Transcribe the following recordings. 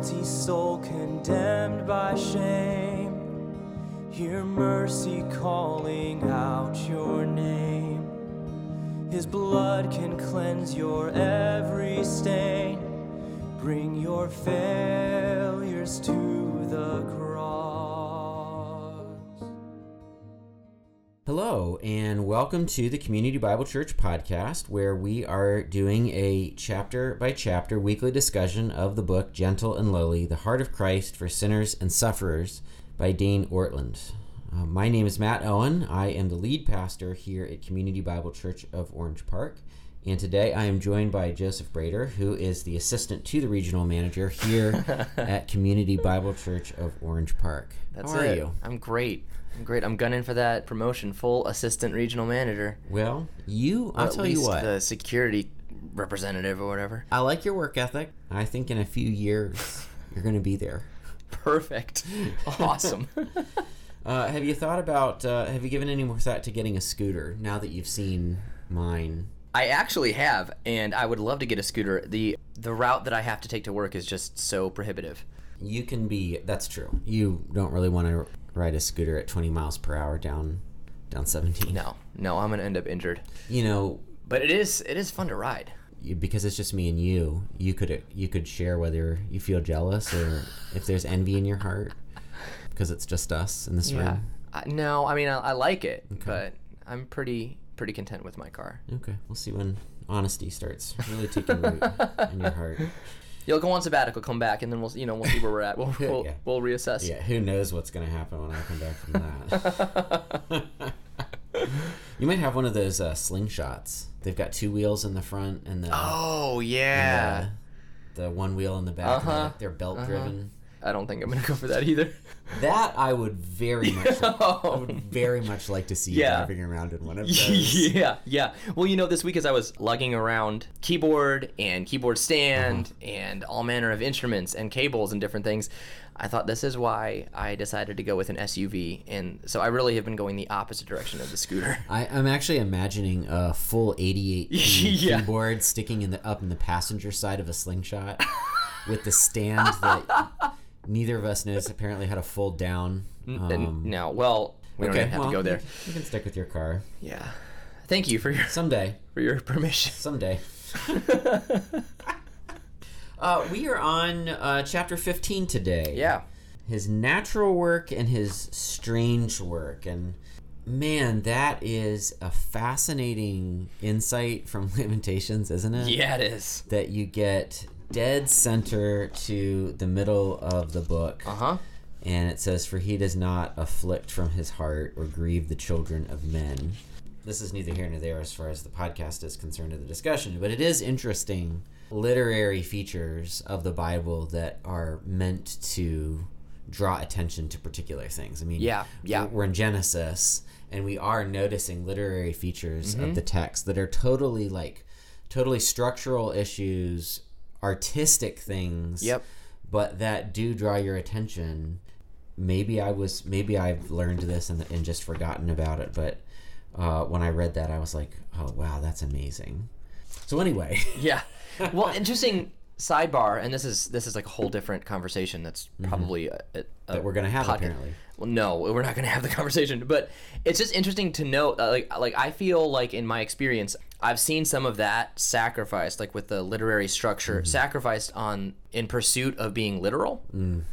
guilty soul condemned by shame. Hear mercy calling out your name. His blood can cleanse your every stain. Bring your failures to the cross. Hello, and welcome to the Community Bible Church podcast, where we are doing a chapter by chapter weekly discussion of the book Gentle and Lowly The Heart of Christ for Sinners and Sufferers by Dane Ortlund. Uh, my name is Matt Owen. I am the lead pastor here at Community Bible Church of Orange Park. And today I am joined by Joseph Brader, who is the assistant to the regional manager here at Community Bible Church of Orange Park. That's How are it. you? I'm great. I'm great. I'm gunning for that promotion, full assistant regional manager. Well, you, I'll at tell you what. the security representative or whatever. I like your work ethic. I think in a few years you're going to be there. Perfect. Awesome. Uh, have you thought about? Uh, have you given any more thought to getting a scooter now that you've seen mine? I actually have, and I would love to get a scooter. the The route that I have to take to work is just so prohibitive. You can be. That's true. You don't really want to ride a scooter at 20 miles per hour down down 17. No, no, I'm gonna end up injured. You know, But it is it is fun to ride. you, because it's just me and you. You could you could share whether you feel jealous or if there's envy in your heart because it's just us in this room. I, no, I mean I, I like it, but I'm pretty pretty content with my car. Okay, we'll see when honesty starts really taking root in your heart. You'll go on sabbatical, come back, and then we'll you know we'll see where we're at. We'll we'll, Yeah. we'll reassess. Yeah, who knows what's going to happen when I come back from that. you might have one of those uh, slingshots. They've got two wheels in the front and the, Oh yeah. the, the one wheel in the back. and Uh-huh. They're belt driven. I don't think I'm gonna go for that either. That I would very much, I Oh. would very much like to see you Yeah. driving around in one of those. yeah, yeah. Well, you know, this week as I was lugging around keyboard and keyboard stand Uh-huh. and all manner of instruments and cables and different things, I thought this is why I decided to go with an SUV. And so I really have been going the opposite direction of the scooter. I, I'm actually imagining a full 88 Yeah. keyboard sticking in the up in the passenger side of a slingshot with the stand that neither of us knows apparently how to fold down. and Um, no, well, we don't even have well, to go there. You, you can stick with your car Yeah. Thank you for your someday. for your permission. Someday. uh, we are on uh, chapter 15 today. Yeah. His natural work and his strange work. And man, that is a fascinating insight from Lamentations, isn't it? Yeah, it is. That you get dead center to the middle of the book. Uh huh. And it says, For he does not afflict from his heart or grieve the children of men. This is neither here nor there as far as the podcast is concerned or the discussion, but it is interesting literary features of the Bible that are meant to draw attention to particular things. I mean, Yeah, yeah. We're, we're in Genesis and we are noticing literary features of the text that are totally like totally structural issues, artistic things Yep. but that do draw your attention. Maybe I was, maybe I've learned this and, and just forgotten about it. But uh, when I read that, I was like, oh wow, that's amazing. So anyway, Yeah. Well, interesting sidebar, and this is this is like a whole different conversation. That's probably a, a, a Mm-hmm. that we're gonna have podca- apparently. Well, no, we're not going to have the conversation. But it's just interesting to note. uh, Like, like I feel like in my experience, I've seen some of that sacrificed, like with the literary structure, Mm-hmm. sacrificed on in pursuit of being literal. Mm,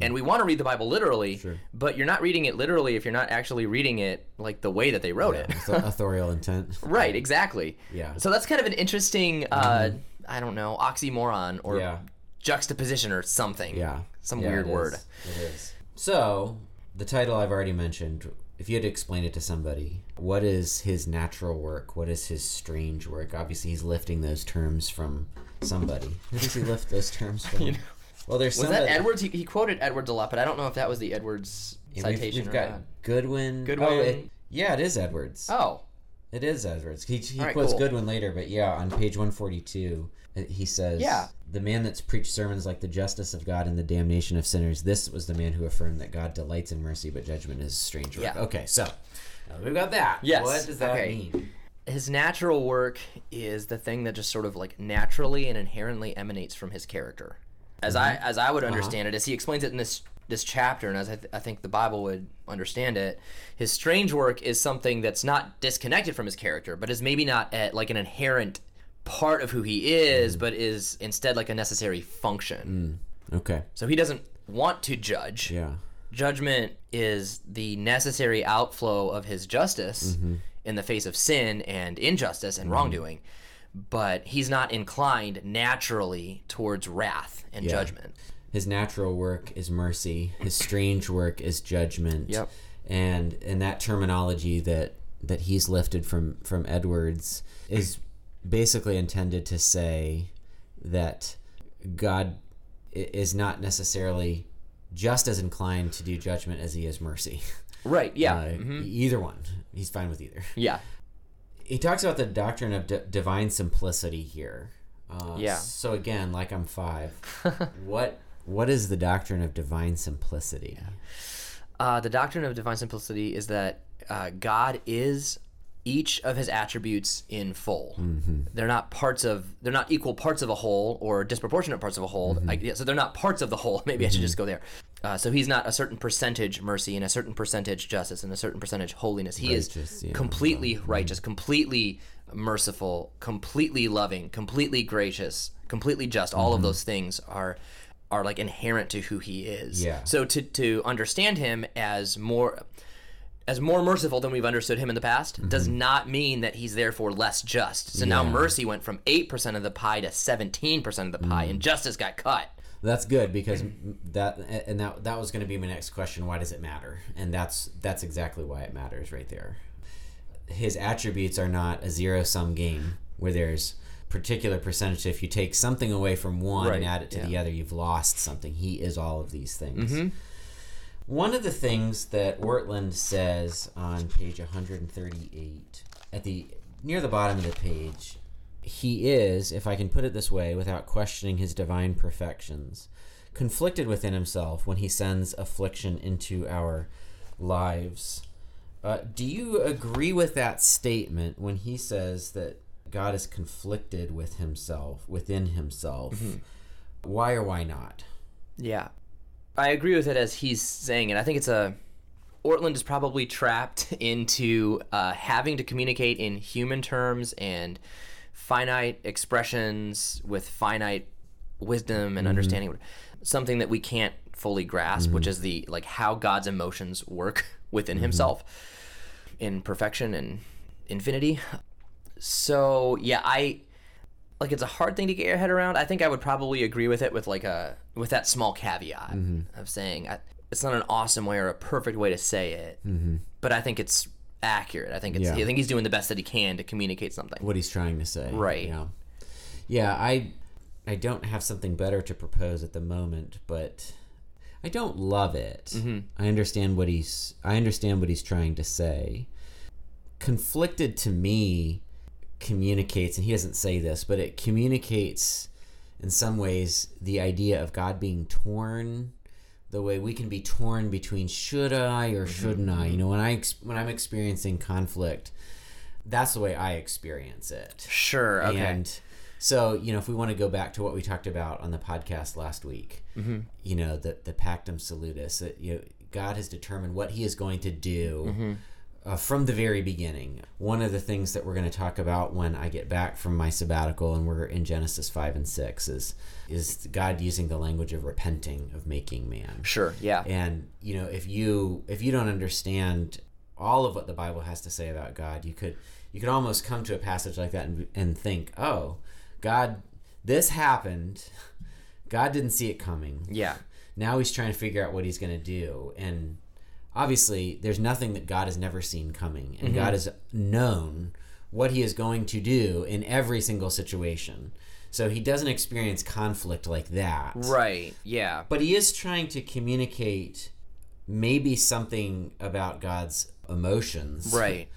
And we want to read the Bible literally, Sure. but you're not reading it literally if you're not actually reading it like the way that they wrote it. Authorial intent. Right, exactly. Yeah. So that's kind of an interesting, uh, I don't know, oxymoron or Yeah. juxtaposition or something. Yeah. Some Yeah, weird it word. It is. So the title I've already mentioned. If you had to explain it to somebody, what is his natural work? What is his strange work? Obviously, he's lifting those terms from somebody. Who does he lift those terms from? Well, there's Was that Edwards? He, he quoted Edwards a lot, but I don't know if that was the Edwards Yeah, we've- citation We've, or got not. Goodwin. Oh, Goodwin. Oh, it, yeah, it is Edwards. Oh, It is Edwards. He, he right, quotes cool. Goodwin later, but yeah, on page 142, uh, he says, Yeah. The man that's preached sermons like the justice of God and the damnation of sinners, this was the man who affirmed that God delights in mercy, but judgment is strange. work." Yeah. Okay, so now we've got that. Yes, What does that okay. mean? his natural work is the thing that just sort of like naturally and inherently emanates from his character. as I as I would understand it, as he explains it in this this chapter, and as I, th- I think the Bible would understand it, his strange work is something that's not disconnected from his character, but is maybe not at, like an inherent part of who he is, mm. but is instead like a necessary function. Mm. Okay. So he doesn't want to judge. Yeah. Judgment is the necessary outflow of his justice mm-hmm. in the face of sin and injustice and mm-hmm. wrongdoing. But he's not inclined naturally towards wrath and Yeah. judgment. His natural work is mercy. His strange work is judgment. Yep. And and that terminology that that he's lifted from from Edwards is basically intended to say that God is not necessarily just as inclined to do judgment as he is mercy. Right. Yeah. Uh, mhm. Either one. He's fine with either. Yeah. he talks about the doctrine of d- divine simplicity here. Uh, Yeah. So again, like I'm five, what what is the doctrine of divine simplicity? Uh, the doctrine of divine simplicity is that uh, God is each of his attributes in full. They're not parts of. They're not equal parts of a whole or disproportionate parts of a whole. Like, yeah, so they're not parts of the whole. Maybe I should just go there. Uh, so he's not a certain percentage mercy and a certain percentage justice and a certain percentage holiness. He Righteous, is yeah. completely righteous, completely merciful, completely loving, completely gracious, completely just. All of those things are are like inherent to who he is. Yeah. So to to understand him as more as more merciful than we've understood him in the past mm-hmm. does not mean that he's therefore less just. So now mercy went from 8% of the pie to 17% of the pie and mm. justice got cut. That's good because that and that that was going to be my next question. Why does it matter? And that's that's exactly why it matters right there. His attributes are not a zero sum game where there's particular percentage. If you take something away from one Right, and add it to the other, you've lost something. He is all of these things. Mm-hmm. One of the things that Ortlund says on page 138, at the near the bottom of the page, he is, if I can put it this way, without questioning his divine perfections, conflicted within himself when he sends affliction into our lives. Uh, do you agree with that statement when he says that God is conflicted with himself, within himself? Mm-hmm. Why or why not? Yeah. I agree with it as he's saying it. I think it's a. Ortlund is probably trapped into uh, having to communicate in human terms and finite expressions with finite wisdom and mm-hmm. understanding. Something that we can't fully grasp, which mm-hmm. is the like how God's emotions work within Himself in perfection and infinity. So yeah, I like it's a hard thing to get your head around. I think I would probably agree with it with like a with that small caveat of saying I, it's not an awesome way or a perfect way to say it, but I think it's accurate. I think it's Yeah. I think he's doing the best that he can to communicate something. what he's trying to say. Right. Yeah. Yeah, I I don't have something better to propose at the moment, but I don't love it. Mm-hmm. I understand what he's I understand what he's trying to say. Conflicted to me communicates and he doesn't say this, but it communicates in some ways the idea of God being torn the way we can be torn between should I or shouldn't I. You know, when I when I'm experiencing conflict, that's the way I experience it. Sure. Okay. And so, you know, if we want to go back to what we talked about on the podcast last week, Mm-hmm. you know, the the pactum salutis, that you know, God has determined what He is going to do Mm-hmm. Uh, from the very beginning. One of the things that we're going to talk about when I get back from my sabbatical, and we're in Genesis five and six, is is God using the language of repenting, of making man. sure. Yeah. And you know, if you if you don't understand all of what the Bible has to say about God, you could you could almost come to a passage like that and, and think, oh, God, this happened. God didn't see it coming. Yeah. Now he's trying to figure out what he's going to do, and obviously, there's nothing that God has never seen coming, and mm-hmm. God has known what he is going to do in every single situation. So he doesn't experience conflict like that Right. Yeah. but he is trying to communicate maybe something about God's emotions, Right.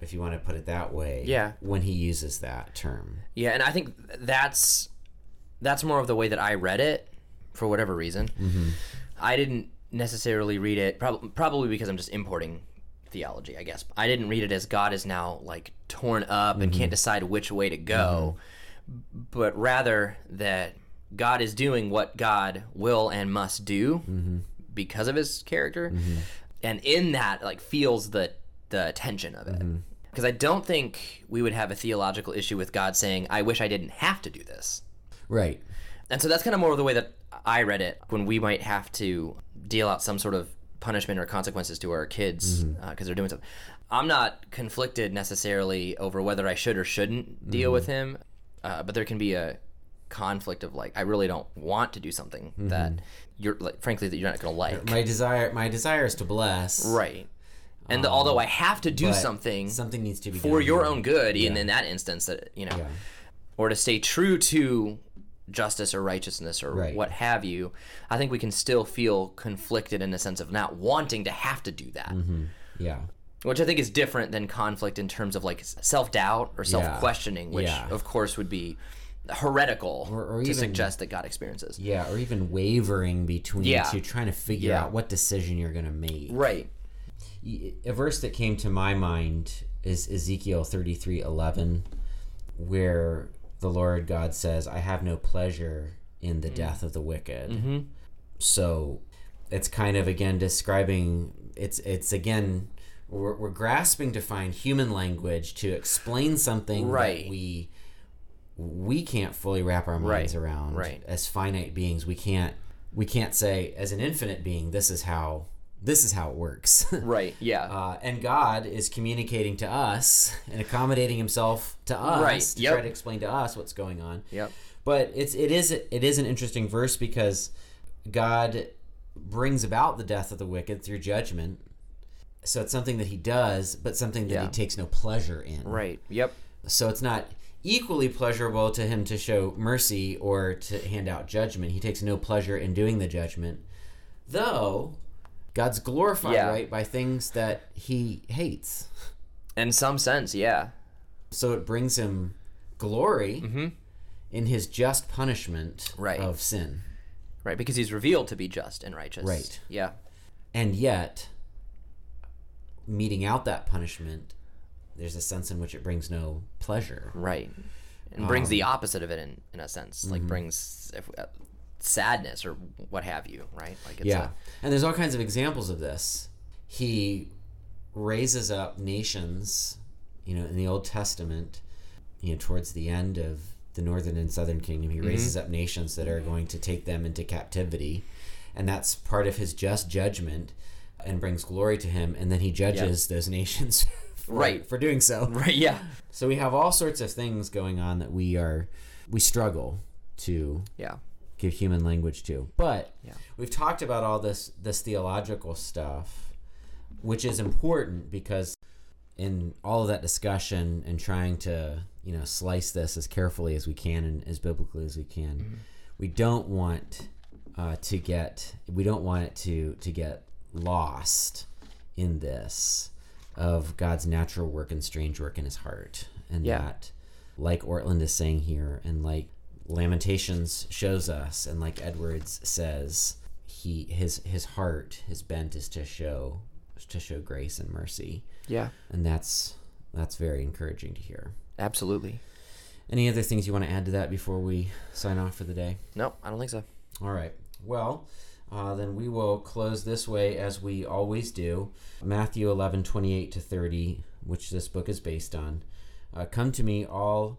If you want to put it that way, Yeah. When he uses that term, Yeah, and I think that's that's more of the way that I read it for whatever reason. Mm-hmm. I didn't necessarily read it prob- probably because I'm just importing theology, I guess. I didn't read it as God is now like torn up and can't decide which way to go, but rather that God is doing what God will and must do Mm-hmm. because of his character. And in that, like, feels the, the tension of it. Mm-hmm. Because I don't think we would have a theological issue with God saying, I wish I didn't have to do this. Right. And so that's kind of more of the way that I read it when we might have to deal out some sort of punishment or consequences to our kids mm-hmm. uh, because they're doing something. I'm not conflicted necessarily over whether I should or shouldn't deal mm-hmm. with him, uh, but there can be a conflict of like I really don't want to do something mm-hmm. that you're like frankly that you're not going to like. My desire my desire is to bless. right. And the, um, although I have to do something Something needs to be for done your own good, even Yeah. in that instance, that you know, Yeah. or to stay true to justice or righteousness or Right. what have you, I think we can still feel conflicted in the sense of not wanting to have to do that, mm-hmm. Yeah. which I think is different than conflict in terms of like self doubt or self questioning, which Yeah. of course would be heretical Or- or to even- suggest that God experiences. Yeah, or even wavering between Yeah. two, trying to figure Yeah. out what decision you're going to make. Right. a verse that came to my mind is Ezekiel 33 11, where the Lord God says, I have no pleasure in the mm. death of the wicked. Mm-hmm. So it's kind of again describing it's it's again we're, we're grasping to find human language to explain something Right. that we we can't fully wrap our minds Right. around Right. as finite beings we can't we can't say as an infinite being this is how this is how it works Right. Yeah. uh, and God is communicating to us and accommodating Himself to us Right, to yep. try to explain to us what's going on. yep. But it's it is it is an interesting verse because God brings about the death of the wicked through judgment. So it's something that He does, but something that He takes no pleasure in. Right. Yep. So it's not equally pleasurable to Him to show mercy or to hand out judgment. He takes no pleasure in doing the judgment, though. God's glorified, Yeah. right, by things that he hates. In some sense, yeah. So it brings him glory in his just punishment Mm-hmm. Right. of sin. Right. Because he's revealed to be just and righteous. Right. Yeah. And yet, meting out that punishment, there's a sense in which it brings no pleasure. Right. And brings Um, the opposite of it in, in a sense. mm-hmm. Like brings if, uh, sadness or what have you, right? Like it's yeah. And there's all kinds of examples of this. He raises up nations, you know, in the Old Testament, you know, towards the end of the northern and southern kingdom, he mm-hmm. raises up nations that are going to take them into captivity. And that's part of his just judgment and brings glory to him. And then he judges those nations for, Right. for doing so. right. Yeah. So we have all sorts of things going on that we are, we struggle to Yeah. Give human language to. But Yeah. we've talked about all this this theological stuff, which is important because in all of that discussion and trying to you know slice this as carefully as we can and as biblically as we can, we don't want uh, to get we don't want it to to get lost in this of God's natural work and strange work in His heart, and Yeah. that like Ortlund is saying here, and like Lamentations shows us, and like Edwards says, he his his heart, his bent is to show to show grace and mercy, Yeah. and that's that's very encouraging to hear. Absolutely. Any other things you want to add to that before we sign off for the day? No, I don't think so. All right. Well, uh, then we will close this way as we always do. Matthew 11, 28 to 30, which this book is based on. Uh, Come to me, all